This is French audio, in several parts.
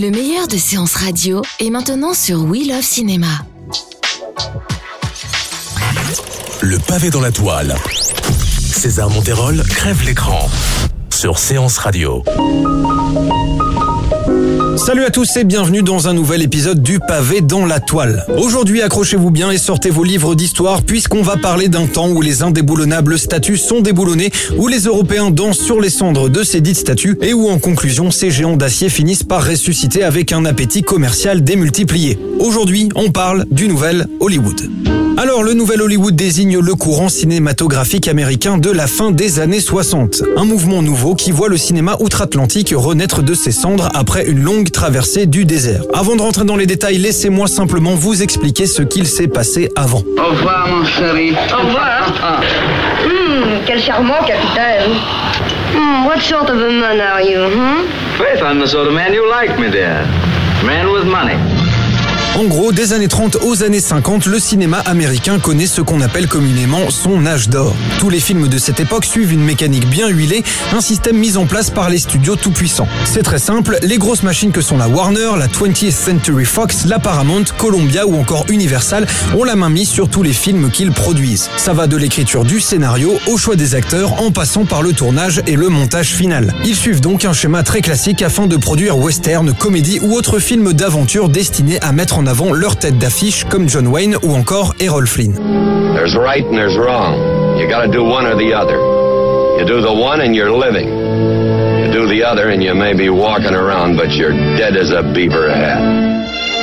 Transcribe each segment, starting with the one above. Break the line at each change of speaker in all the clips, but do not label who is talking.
Le meilleur de séances radio est maintenant sur We Love Cinéma.
Le pavé dans la toile. César Monterol crève l'écran sur Séance Radio.
Salut à tous et bienvenue dans un nouvel épisode du pavé dans la toile. Aujourd'hui, accrochez-vous bien et sortez vos livres d'histoire puisqu'on va parler d'un temps où les indéboulonnables statues sont déboulonnés, où les Européens dansent sur les cendres de ces dites statues et où en conclusion, ces géants d'acier finissent par ressusciter avec un appétit commercial démultiplié. Aujourd'hui, on parle du nouvel Hollywood. Alors, le nouvel Hollywood désigne le courant cinématographique américain de la fin des années 60. Un mouvement nouveau qui voit le cinéma outre-Atlantique renaître de ses cendres après une longue traversée du désert. Avant de rentrer dans les détails, laissez-moi simplement vous expliquer ce qu'il s'est passé avant.
Au revoir, mon chéri.
Au revoir. Hmm, quel charmant capitaine. Hmm, what sort of a man are you, hmm?
Faith, I'm the sort of man you like, me dear. Man with money.
En gros, des années 30 aux années 50, le cinéma américain connaît ce qu'on appelle communément son âge d'or. Tous les films de cette époque suivent une mécanique bien huilée, un système mis en place par les studios tout-puissants. C'est très simple, les grosses machines que sont la Warner, la 20th Century Fox, la Paramount, Columbia ou encore Universal ont la main mise sur tous les films qu'ils produisent. Ça va de l'écriture du scénario au choix des acteurs en passant par le tournage et le montage final. Ils suivent donc un schéma très classique afin de produire western, comédie ou autres films d'aventure destinés à mettre en avant leur tête d'affiche comme John Wayne ou encore Errol Flynn.
There's right and there's wrong. You gotta do one or the other. You do the one and you're living. You do the other and you may be walking around, but you're dead as a beaver head.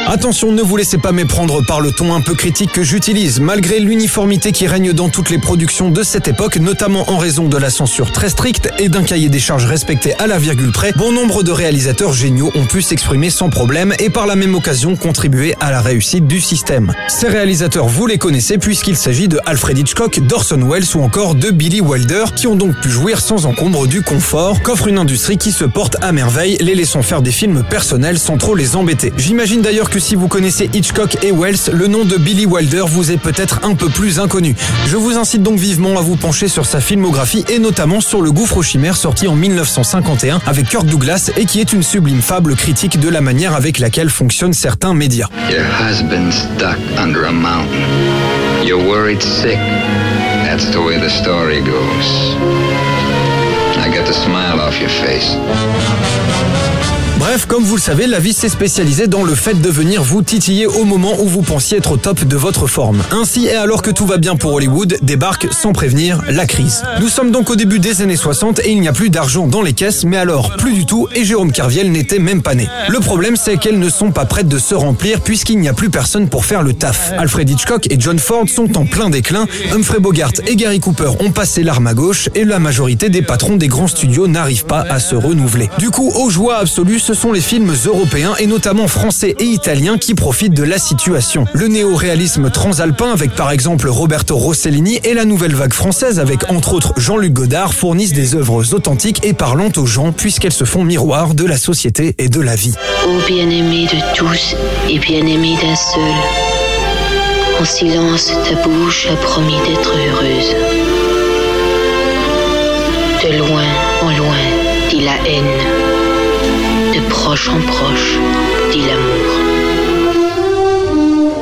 Attention, ne vous laissez pas méprendre par le ton un peu critique que j'utilise. Malgré l'uniformité qui règne dans toutes les productions de cette époque, notamment en raison de la censure très stricte et d'un cahier des charges respecté à la virgule près, bon nombre de réalisateurs géniaux ont pu s'exprimer sans problème et par la même occasion contribuer à la réussite du système. Ces réalisateurs, vous les connaissez puisqu'il s'agit de Alfred Hitchcock, d'Orson Welles ou encore de Billy Wilder, qui ont donc pu jouir sans encombre du confort qu'offre une industrie qui se porte à merveille, les laissant faire des films personnels sans trop les embêter. J'imagine d'ailleurs que si vous connaissez Hitchcock et Wells, le nom de Billy Wilder vous est peut-être un peu plus inconnu. Je vous incite donc vivement à vous pencher sur sa filmographie et notamment sur Le Gouffre aux Chimères sorti en 1951 avec Kirk Douglas et qui est une sublime fable critique de la manière avec laquelle fonctionnent certains médias.
Your husband's stuck under a mountain. You're worried sick. That's the way the story goes. I got the smile off your face.
Bref, comme vous le savez, la vie s'est spécialisée dans le fait de venir vous titiller au moment où vous pensiez être au top de votre forme. Ainsi, et alors que tout va bien pour Hollywood, débarque sans prévenir la crise. Nous sommes donc au début des années 60 et il n'y a plus d'argent dans les caisses, mais alors plus du tout et Jérôme Carviel n'était même pas né. Le problème c'est qu'elles ne sont pas prêtes de se remplir puisqu'il n'y a plus personne pour faire le taf. Alfred Hitchcock et John Ford sont en plein déclin, Humphrey Bogart et Gary Cooper ont passé l'arme à gauche et la majorité des patrons des grands studios n'arrivent pas à se renouveler. Du coup, aux joies absolues, ce sont les films européens et notamment français et italiens qui profitent de la situation. Le néo-réalisme transalpin avec par exemple Roberto Rossellini et la nouvelle vague française avec entre autres Jean-Luc Godard fournissent des œuvres authentiques et parlantes aux gens puisqu'elles se font miroir de la société et de la vie.
Ô bien-aimé de tous et bien-aimé d'un seul, en silence ta bouche a promis d'être heureuse. De loin en loin dit la haine, proche en proche dit l'amour.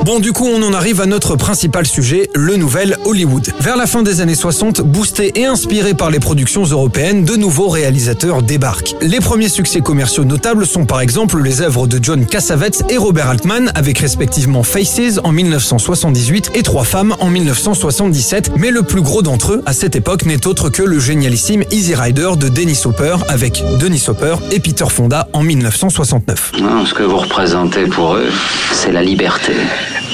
Bon, du coup, on en arrive à notre principal sujet, le nouvel Hollywood. Vers la fin des années 60, boosté et inspiré par les productions européennes, de nouveaux réalisateurs débarquent. Les premiers succès commerciaux notables sont par exemple les œuvres de John Cassavetes et Robert Altman, avec respectivement Faces en 1978 et Trois femmes en 1977, mais le plus gros d'entre eux, à cette époque, n'est autre que le génialissime Easy Rider de Dennis Hopper, avec Denis Hopper et Peter Fonda en 1969.
Non, ce que vous représentez pour eux, c'est la liberté.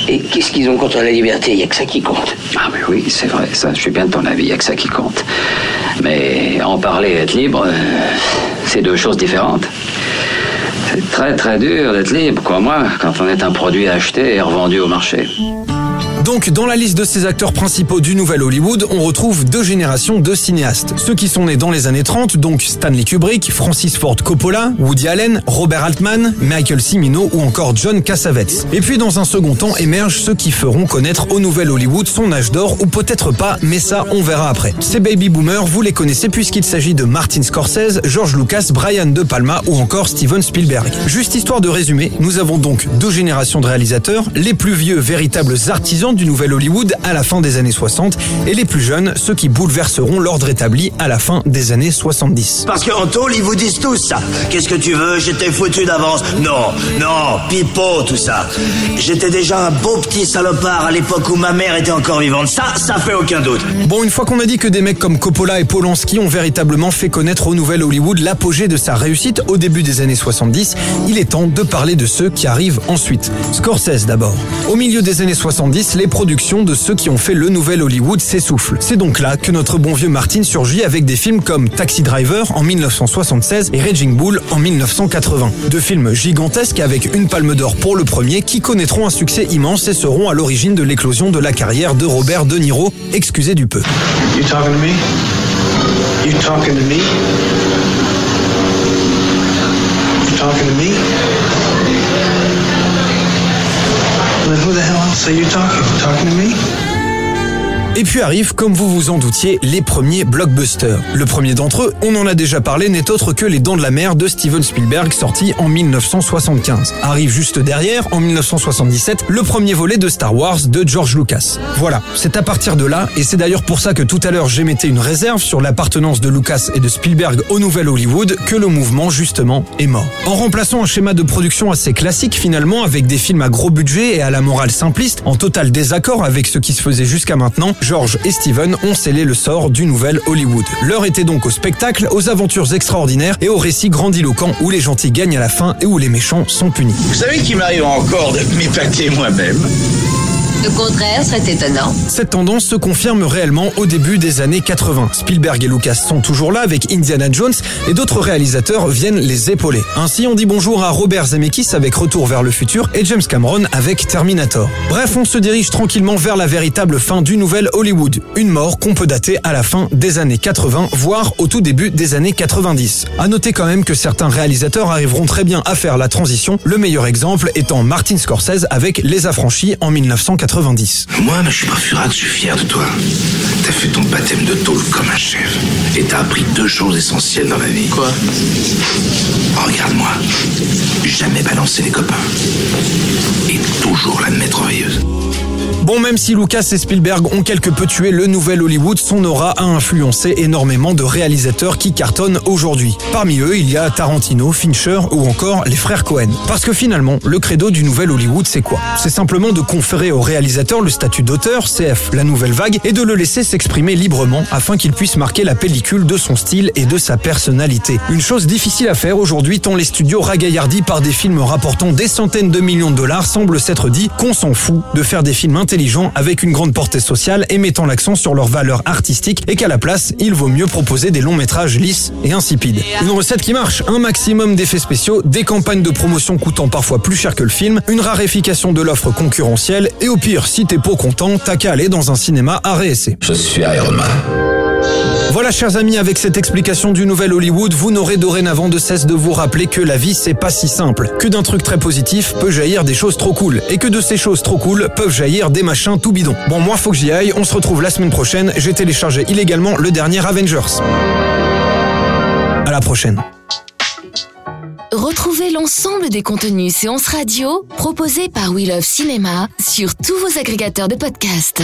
Et qu'est-ce qu'ils ont contre la liberté? Il n'y a que ça qui compte.
Ah mais oui, c'est vrai, ça, je suis bien de ton avis, il n'y a que ça qui compte. Mais en parler et être libre, euh, c'est deux choses différentes. C'est très très dur d'être libre, quoi moi, quand on est un produit acheté et revendu au marché.
Donc, dans la liste de ces acteurs principaux du Nouvel Hollywood, on retrouve deux générations de cinéastes. Ceux qui sont nés dans les années 30, donc Stanley Kubrick, Francis Ford Coppola, Woody Allen, Robert Altman, Michael Cimino ou encore John Cassavetes. Et puis, dans un second temps, émergent ceux qui feront connaître au Nouvel Hollywood son âge d'or ou peut-être pas, mais ça, on verra après. Ces baby boomers, vous les connaissez puisqu'il s'agit de Martin Scorsese, George Lucas, Brian De Palma ou encore Steven Spielberg. Juste histoire de résumer, nous avons donc deux générations de réalisateurs, les plus vieux véritables artisans du Nouvel Hollywood à la fin des années 60 et les plus jeunes, ceux qui bouleverseront l'ordre établi à la fin des années 70.
Parce qu'en tôle, ils vous disent tous ça. Qu'est-ce que tu veux? J'étais foutu d'avance. Non, non, pipeau, tout ça. J'étais déjà un beau petit salopard à l'époque où ma mère était encore vivante. Ça, ça fait aucun doute.
Bon, une fois qu'on a dit que des mecs comme Coppola et Polanski ont véritablement fait connaître au Nouvel Hollywood l'apogée de sa réussite au début des années 70, il est temps de parler de ceux qui arrivent ensuite. Scorsese d'abord. Au milieu des années 70, les productions de ceux qui ont fait le nouvel Hollywood s'essoufflent. C'est donc là que notre bon vieux Martin surgit avec des films comme Taxi Driver en 1976 et Raging Bull en 1980. Deux films gigantesques avec une palme d'or pour le premier qui connaîtront un succès immense et seront à l'origine de l'éclosion de la carrière de Robert De Niro, excusez du peu.
Then who the hell else are you talking? Talking to me?
Et puis arrivent, comme vous vous en doutiez, les premiers blockbusters. Le premier d'entre eux, on en a déjà parlé, n'est autre que Les Dents de la Mer de Steven Spielberg, sorti en 1975. Arrive juste derrière, en 1977, le premier volet de Star Wars de George Lucas. Voilà, c'est à partir de là, et c'est d'ailleurs pour ça que tout à l'heure j'émettais une réserve sur l'appartenance de Lucas et de Spielberg au nouvel Hollywood, que le mouvement justement est mort. En remplaçant un schéma de production assez classique finalement, avec des films à gros budget et à la morale simpliste, en total désaccord avec ce qui se faisait jusqu'à maintenant, George et Steven ont scellé le sort du nouvel Hollywood. L'heure était donc au spectacle, aux aventures extraordinaires et aux récits grandiloquents où les gentils gagnent à la fin et où les méchants sont punis.
Vous savez qu'il m'arrive encore de m'épater moi-même
Le contraire serait étonnant.
Cette tendance se confirme réellement au début des années 80. Spielberg et Lucas sont toujours là avec Indiana Jones et d'autres réalisateurs viennent les épauler. Ainsi, on dit bonjour à Robert Zemeckis avec Retour vers le futur et James Cameron avec Terminator. Bref, on se dirige tranquillement vers la véritable fin du nouvel Hollywood. Une mort qu'on peut dater à la fin des années 80, voire au tout début des années 90. À noter quand même que certains réalisateurs arriveront très bien à faire la transition, le meilleur exemple étant Martin Scorsese avec Les Affranchis en 1990.
Moi, je suis pas furax, je suis fier de toi. T'as fait ton baptême de tôle comme un chef. Et t'as appris deux choses essentielles dans la vie. Quoi? Regarde-moi. Jamais balancer les copains. Et toujours la merveilleuse.
Bon, même si Lucas et Spielberg ont quelque peu tué le nouvel Hollywood, son aura a influencé énormément de réalisateurs qui cartonnent aujourd'hui. Parmi eux, il y a Tarantino, Fincher ou encore les frères Cohen. Parce que finalement, le credo du nouvel Hollywood, c'est quoi? C'est simplement de conférer au réalisateur le statut d'auteur, CF, la nouvelle vague, et de le laisser s'exprimer librement afin qu'il puisse marquer la pellicule de son style et de sa personnalité. Une chose difficile à faire aujourd'hui tant les studios ragaillardis par des films rapportant des centaines de millions de dollars semblent s'être dit qu'on s'en fout de faire des films intelligents avec une grande portée sociale et mettant l'accent sur leurs valeurs artistiques et qu'à la place, il vaut mieux proposer des longs métrages lisses et insipides. Une recette qui marche, un maximum d'effets spéciaux, des campagnes de promotion coûtant parfois plus cher que le film, une raréfication de l'offre concurrentielle et au pire, si t'es pas content, t'as qu'à aller dans un cinéma à réessayer.
Je suis Iron Man.
Voilà chers amis, avec cette explication du nouvel Hollywood, vous n'aurez dorénavant de cesse de vous rappeler que la vie c'est pas si simple, que d'un truc très positif peut jaillir des choses trop cool, et que de ces choses trop cool peuvent jaillir des machins tout bidons. Bon moi faut que j'y aille, on se retrouve la semaine prochaine, j'ai téléchargé illégalement le dernier Avengers. À la prochaine.
Retrouvez l'ensemble des contenus séances radio proposés par We Love Cinéma sur tous vos agrégateurs de podcasts.